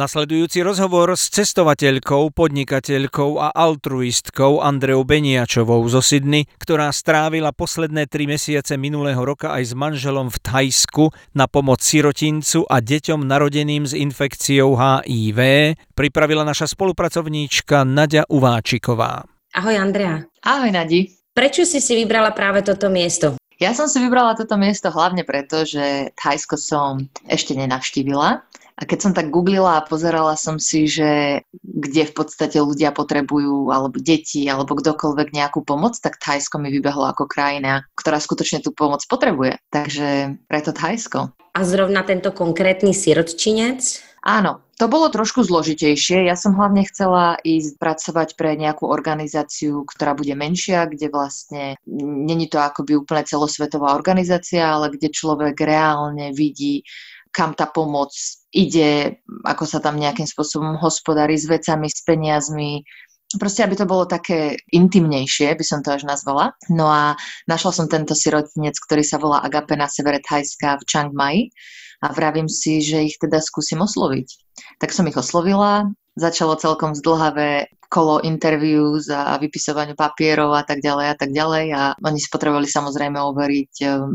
Nasledujúci rozhovor s cestovateľkou, podnikateľkou a altruistkou Andreou Beniačovou zo Sydney, ktorá strávila posledné tri mesiace minulého roka aj s manželom v Thajsku na pomoc sirotincu a deťom narodeným s infekciou HIV, pripravila naša spolupracovníčka Nadia Uváčiková. Ahoj Andrea. Ahoj Nadi. Prečo si si vybrala práve toto miesto? Ja som si vybrala toto miesto hlavne preto, že Thajsko som ešte nenavštívila a keď som tak googlila a pozerala som si, že kde v podstate ľudia potrebujú, alebo deti, alebo kdokoľvek nejakú pomoc, tak Thajsko mi vybehlo ako krajina, ktorá skutočne tú pomoc potrebuje. Takže preto Thajsko. A zrovna tento konkrétny sirotčinec? Áno, to bolo trošku zložitejšie. Ja som hlavne chcela ísť pracovať pre nejakú organizáciu, ktorá bude menšia, kde vlastne není to akoby úplne celosvetová organizácia, ale kde človek reálne vidí kam tá pomoc ide, ako sa tam nejakým spôsobom hospodári s vecami, s peniazmi, proste aby to bolo také intimnejšie, by som to až nazvala. No a našla som tento sirotinec, ktorý sa volá Agape na severe Thajska v Chiang Mai a vravím si, že ich teda skúsim osloviť. Tak som ich oslovila, začalo celkom zdlhavé kolo interviu za vypisovanie papierov a tak ďalej a tak ďalej a oni si potrebovali samozrejme overiť um,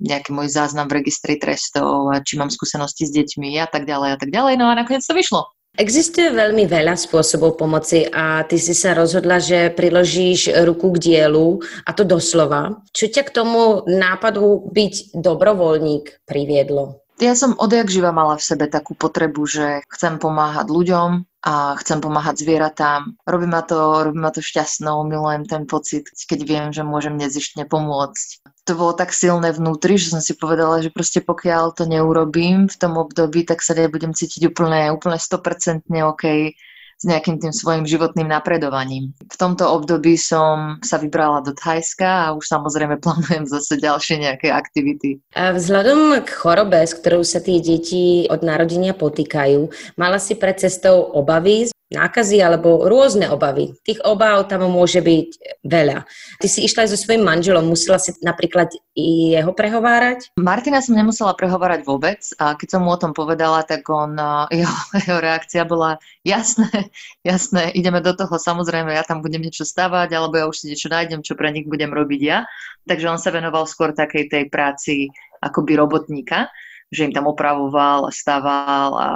nejaký môj záznam v registri trestov a či mám skúsenosti s deťmi a tak ďalej a tak ďalej. No a nakoniec to vyšlo. Existuje veľmi veľa spôsobov pomoci a ty si sa rozhodla, že priložíš ruku k dielu a to doslova. Čo ťa k tomu nápadu byť dobrovoľník priviedlo? Ja som odjak živa mala v sebe takú potrebu, že chcem pomáhať ľuďom, a chcem pomáhať zvieratám. Robí ma to, robí ma to šťastnou, milujem ten pocit, keď viem, že môžem nezištne pomôcť. To bolo tak silné vnútri, že som si povedala, že proste pokiaľ to neurobím v tom období, tak sa nebudem cítiť úplne, úplne 100% OK s nejakým tým svojim životným napredovaním. V tomto období som sa vybrala do Thajska a už samozrejme plánujem zase ďalšie nejaké aktivity. A vzhľadom k chorobe, s ktorou sa tie deti od narodenia potýkajú, mala si pred cestou obavy nákazy alebo rôzne obavy. Tých obáv tam môže byť veľa. Ty si išla aj so svojím manželom, musela si napríklad jeho prehovárať? Martina som nemusela prehovárať vôbec a keď som mu o tom povedala, tak on, jeho, jeho reakcia bola jasné, jasné, ideme do toho, samozrejme, ja tam budem niečo stavať, alebo ja už si niečo nájdem, čo pre nich budem robiť ja. Takže on sa venoval skôr takej tej práci akoby robotníka, že im tam opravoval, staval a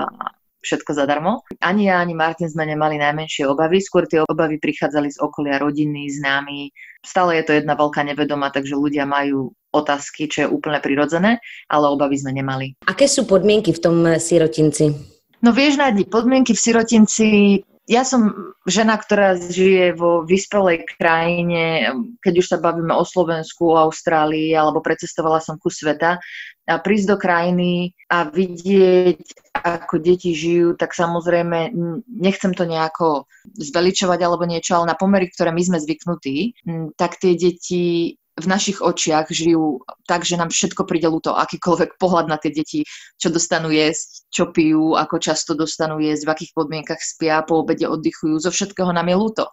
všetko zadarmo. Ani ja, ani Martin sme nemali najmenšie obavy, skôr tie obavy prichádzali z okolia rodiny, známi. Stále je to jedna veľká nevedoma, takže ľudia majú otázky, čo je úplne prirodzené, ale obavy sme nemali. Aké sú podmienky v tom sirotinci? No vieš, Nadi, podmienky v sirotinci ja som žena, ktorá žije vo vyspelej krajine, keď už sa bavíme o Slovensku, o Austrálii, alebo precestovala som ku sveta, a prísť do krajiny a vidieť, ako deti žijú, tak samozrejme nechcem to nejako zveličovať alebo niečo, ale na pomery, ktoré my sme zvyknutí, tak tie deti v našich očiach žijú tak, že nám všetko príde ľúto, akýkoľvek pohľad na tie deti, čo dostanú jesť, čo pijú, ako často dostanú jesť, v akých podmienkach spia, po obede oddychujú, zo všetkého nám je ľúto,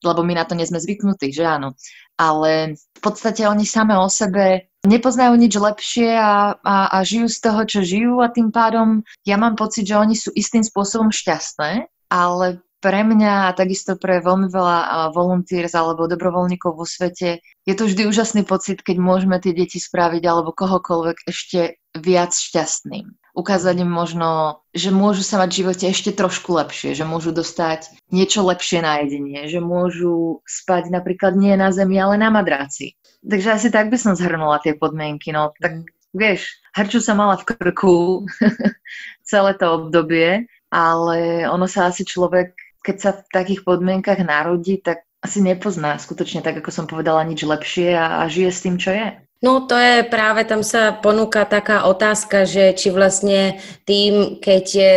lebo my na to nie sme zvyknutí, že áno. Ale v podstate oni same o sebe nepoznajú nič lepšie a, a, a žijú z toho, čo žijú a tým pádom ja mám pocit, že oni sú istým spôsobom šťastné, ale pre mňa a takisto pre veľmi veľa volunteers alebo dobrovoľníkov vo svete je to vždy úžasný pocit, keď môžeme tie deti spraviť alebo kohokoľvek ešte viac šťastným. Ukázať im možno, že môžu sa mať v živote ešte trošku lepšie, že môžu dostať niečo lepšie na jedenie, že môžu spať napríklad nie na zemi, ale na madraci. Takže asi tak by som zhrnula tie podmienky. No, tak vieš, hrču sa mala v krku celé to obdobie, ale ono sa asi človek keď sa v takých podmienkach narodí, tak asi nepozná skutočne tak, ako som povedala, nič lepšie a, a žije s tým, čo je. No to je práve, tam sa ponúka taká otázka, že či vlastne tým, keď je,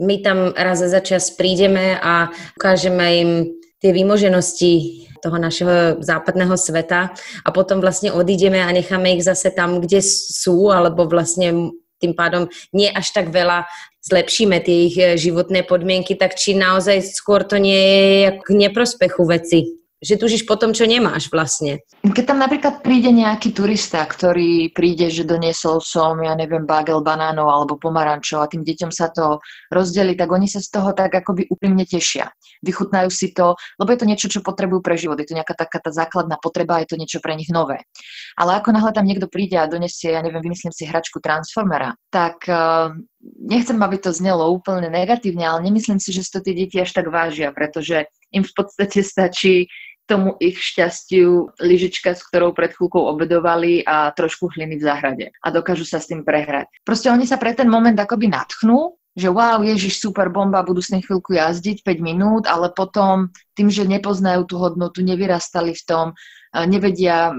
my tam raz za čas prídeme a ukážeme im tie výmoženosti toho našeho západného sveta a potom vlastne odídeme a necháme ich zase tam, kde sú, alebo vlastne tým pádom nie až tak veľa zlepšíme tie ich eh, životné podmienky, tak či naozaj skôr to nie je k neprospechu veci že tužíš po tom, čo nemáš vlastne. Keď tam napríklad príde nejaký turista, ktorý príde, že doniesol som, ja neviem, bagel banánov alebo pomarančov a tým deťom sa to rozdeli, tak oni sa z toho tak akoby úprimne tešia. Vychutnajú si to, lebo je to niečo, čo potrebujú pre život. Je to nejaká taká tá základná potreba, je to niečo pre nich nové. Ale ako náhle tam niekto príde a donesie, ja neviem, vymyslím si hračku Transformera, tak nechcem, aby to znelo úplne negatívne, ale nemyslím si, že si to tie deti až tak vážia, pretože im v podstate stačí tomu ich šťastiu lyžička, s ktorou pred chvíľkou obedovali a trošku hliny v záhrade a dokážu sa s tým prehrať. Proste oni sa pre ten moment akoby natchnú, že wow, ježiš, super bomba, budú s tým chvíľku jazdiť 5 minút, ale potom tým, že nepoznajú tú hodnotu, nevyrastali v tom, nevedia,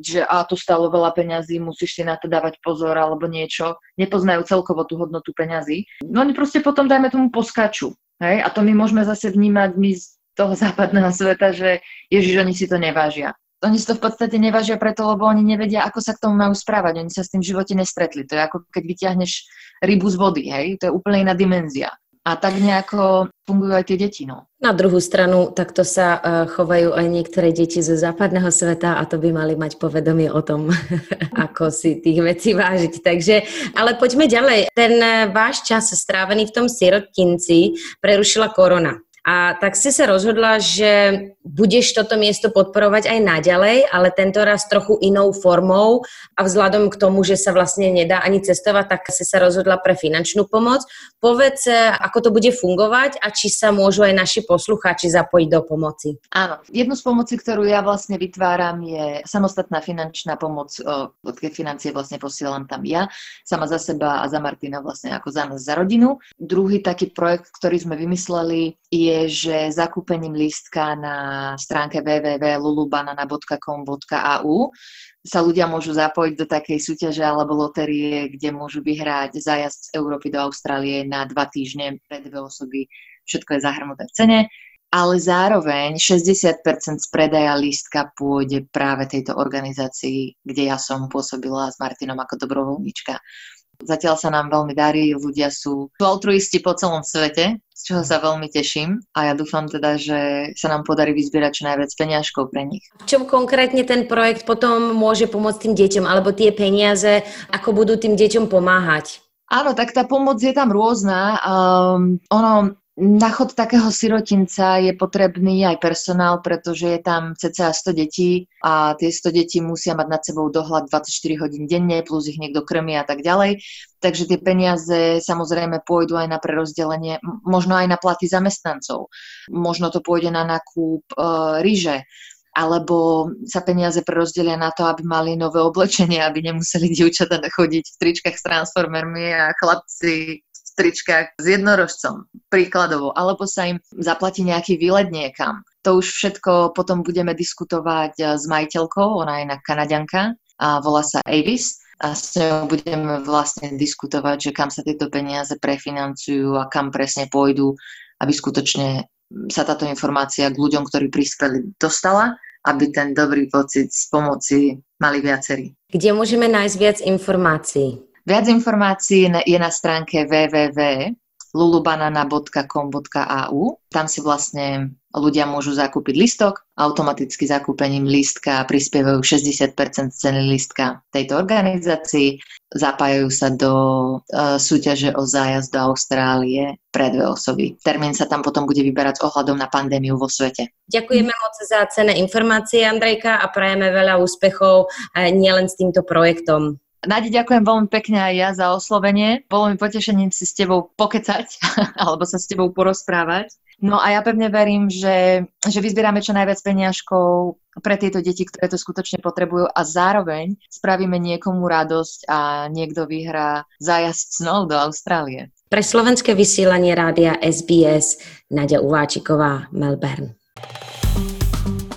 že a to stalo veľa peňazí, musíš si na to dávať pozor alebo niečo, nepoznajú celkovo tú hodnotu peňazí. No oni proste potom, dajme tomu, poskaču. Hej? A to my môžeme zase vnímať my z toho západného sveta, že Ježiš, oni si to nevážia. Oni si to v podstate nevážia preto, lebo oni nevedia, ako sa k tomu majú správať. Oni sa s tým v živote nestretli. To je ako keď vyťahneš rybu z vody, hej? To je úplne iná dimenzia. A tak nejako fungujú aj tie deti, no. Na druhú stranu, takto sa uh, chovajú aj niektoré deti zo západného sveta a to by mali mať povedomie o tom, ako si tých vecí vážiť. Takže, ale poďme ďalej. Ten uh, váš čas strávený v tom sirotinci prerušila korona. A tak si sa rozhodla, že budeš toto miesto podporovať aj naďalej, ale tento raz trochu inou formou a vzhľadom k tomu, že sa vlastne nedá ani cestovať, tak si sa rozhodla pre finančnú pomoc. Povedz, ako to bude fungovať a či sa môžu aj naši poslucháči zapojiť do pomoci. Áno, jednu z pomoci, ktorú ja vlastne vytváram, je samostatná finančná pomoc, keď financie vlastne posielam tam ja, sama za seba a za Martina vlastne ako za nás, za rodinu. Druhý taký projekt, ktorý sme vymysleli, je, že zakúpením lístka na stránke www.lulubanana.com.au sa ľudia môžu zapojiť do takej súťaže alebo loterie, kde môžu vyhrať zájazd z Európy do Austrálie na dva týždne pre dve osoby. Všetko je zahrnuté v cene ale zároveň 60% z predaja lístka pôjde práve tejto organizácii, kde ja som pôsobila s Martinom ako dobrovoľníčka. Zatiaľ sa nám veľmi darí, ľudia sú, altruisti po celom svete, z čoho sa veľmi teším a ja dúfam teda, že sa nám podarí vyzbierať čo najviac peniažkov pre nich. V čom konkrétne ten projekt potom môže pomôcť tým deťom, alebo tie peniaze, ako budú tým deťom pomáhať? Áno, tak tá pomoc je tam rôzna. Um, ono, na chod takého sirotinca je potrebný aj personál, pretože je tam cca 100 detí a tie 100 detí musia mať nad sebou dohľad 24 hodín denne, plus ich niekto krmi a tak ďalej. Takže tie peniaze samozrejme pôjdu aj na prerozdelenie, možno aj na platy zamestnancov. Možno to pôjde na nákup e, ríže, alebo sa peniaze prerozdelia na to, aby mali nové oblečenie, aby nemuseli dievčatá chodiť v tričkách s transformermi a chlapci tričkách s jednorožcom, príkladovo, alebo sa im zaplatí nejaký výlet niekam. To už všetko potom budeme diskutovať eh, s majiteľkou, ona je na Kanadianka a volá sa Avis a s ňou budeme vlastne diskutovať, že kam sa tieto peniaze prefinancujú a kam presne pôjdu, aby skutočne sa táto informácia k ľuďom, ktorí prispeli, dostala, aby ten dobrý pocit z pomoci mali viacerí. Kde môžeme nájsť viac informácií? Viac informácií je na stránke www.lulubanana.com.au. Tam si vlastne ľudia môžu zakúpiť listok, automaticky zakúpením listka prispievajú 60% ceny listka tejto organizácii, zapájajú sa do uh, súťaže o zájazd do Austrálie pre dve osoby. Termín sa tam potom bude vyberať s ohľadom na pandémiu vo svete. Ďakujeme moc za cené informácie, Andrejka, a prajeme veľa úspechov nielen s týmto projektom. Nadi, ďakujem veľmi pekne aj ja za oslovenie. Bolo mi potešením si s tebou pokecať alebo sa s tebou porozprávať. No a ja pevne verím, že, že vyzbierame čo najviac peniažkov pre tieto deti, ktoré to skutočne potrebujú a zároveň spravíme niekomu radosť a niekto vyhrá zájazd snov do Austrálie. Pre slovenské vysielanie rádia SBS Nadia Uváčiková, Melbourne.